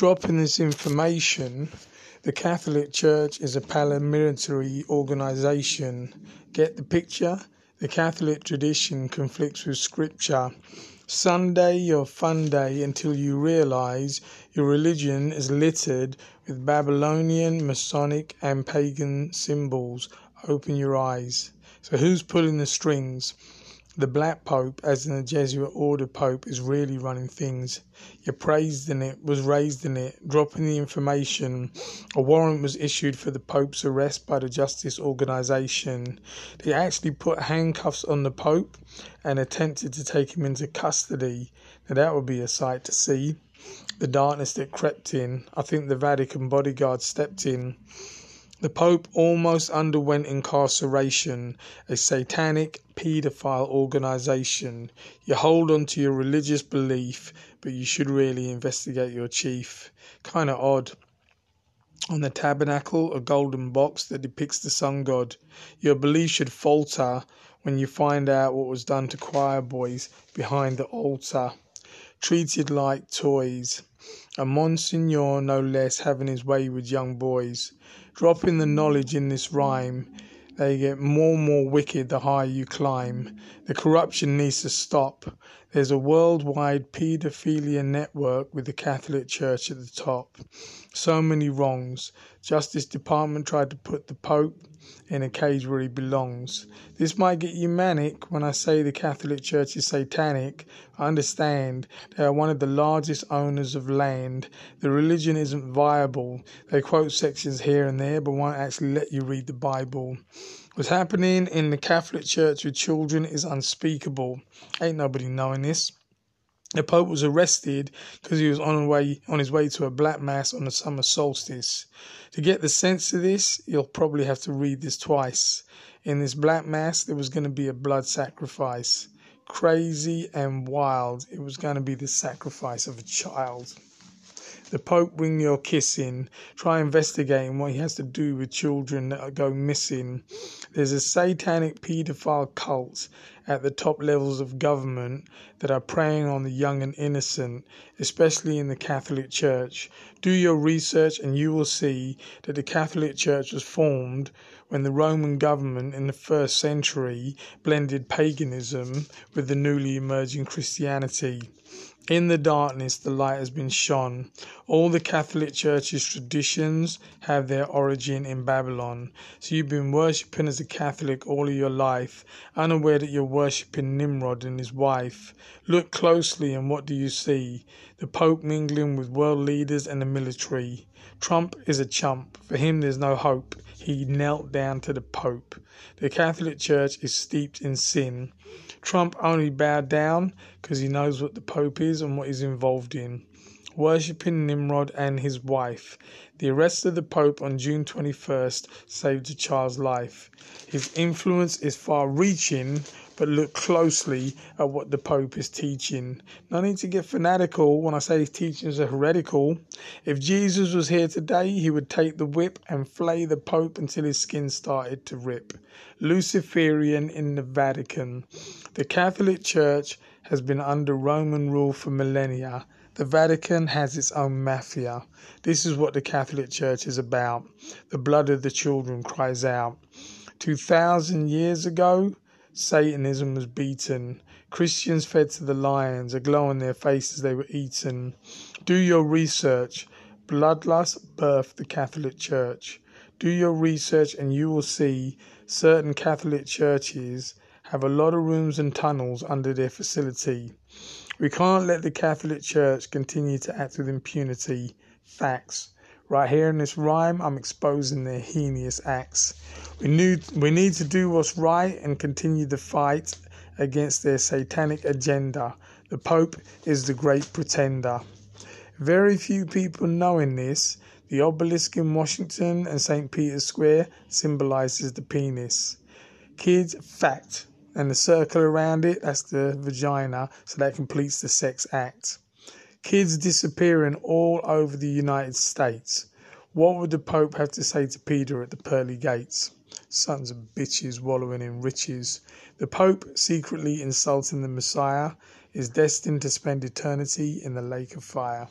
dropping this information. The Catholic Church is a paramilitary organization. Get the picture? The Catholic tradition conflicts with Scripture. Sunday your fun day until you realize your religion is littered with Babylonian, Masonic, and pagan symbols. Open your eyes. So, who's pulling the strings? The Black Pope, as in the Jesuit order Pope, is really running things. You're praised in it, was raised in it, dropping the information. A warrant was issued for the Pope's arrest by the Justice Organization. They actually put handcuffs on the Pope and attempted to take him into custody. Now that would be a sight to see. The darkness that crept in. I think the Vatican bodyguard stepped in. The Pope almost underwent incarceration, a satanic paedophile organization. You hold on to your religious belief, but you should really investigate your chief. Kind of odd. On the tabernacle, a golden box that depicts the sun god. Your belief should falter when you find out what was done to choir boys behind the altar. Treated like toys. A Monsignor, no less, having his way with young boys. Dropping the knowledge in this rhyme, they get more and more wicked the higher you climb. The corruption needs to stop. There's a worldwide paedophilia network with the Catholic Church at the top. So many wrongs. Justice Department tried to put the Pope in a cage where he belongs. This might get you manic when I say the Catholic Church is satanic. I understand they are one of the largest owners of land. The religion isn't viable. They quote sections here and there, but won't actually let you read the Bible. What's happening in the Catholic Church with children is unspeakable. Ain't nobody knowing this. The Pope was arrested because he was on, way, on his way to a black mass on the summer solstice. To get the sense of this, you'll probably have to read this twice. In this black mass, there was going to be a blood sacrifice. Crazy and wild. It was going to be the sacrifice of a child. The Pope wing your kissing. Try investigating what he has to do with children that go missing. There's a satanic paedophile cult at the top levels of government that are preying on the young and innocent, especially in the Catholic Church. Do your research and you will see that the Catholic Church was formed when the Roman government in the first century blended paganism with the newly emerging Christianity. In the darkness, the light has been shone. All the Catholic Church's traditions have their origin in Babylon. So you've been worshipping as a Catholic all of your life, unaware that you're worshipping Nimrod and his wife. Look closely, and what do you see? The Pope mingling with world leaders and the military. Trump is a chump. For him, there's no hope. He knelt down to the Pope. The Catholic Church is steeped in sin. Trump only bowed down because he knows what the Pope is and what he's involved in. Worshipping Nimrod and his wife. The arrest of the Pope on June 21st saved a child's life. His influence is far reaching, but look closely at what the Pope is teaching. No need to get fanatical when I say his teachings are heretical. If Jesus was here today, he would take the whip and flay the Pope until his skin started to rip. Luciferian in the Vatican. The Catholic Church has been under Roman rule for millennia. The Vatican has its own mafia. This is what the Catholic Church is about. The blood of the children cries out. 2,000 years ago, Satanism was beaten. Christians fed to the lions, a glow on their faces they were eaten. Do your research. Bloodlust birthed the Catholic Church. Do your research and you will see certain Catholic churches have a lot of rooms and tunnels under their facility. We can't let the Catholic Church continue to act with impunity. Facts. Right here in this rhyme, I'm exposing their heinous acts. We need, we need to do what's right and continue the fight against their satanic agenda. The Pope is the great pretender. Very few people knowing this. The obelisk in Washington and St. Peter's Square symbolizes the penis. Kids, fact. And the circle around it, that's the vagina, so that completes the sex act. Kids disappearing all over the United States. What would the Pope have to say to Peter at the pearly gates? Sons of bitches wallowing in riches. The Pope, secretly insulting the Messiah, is destined to spend eternity in the lake of fire.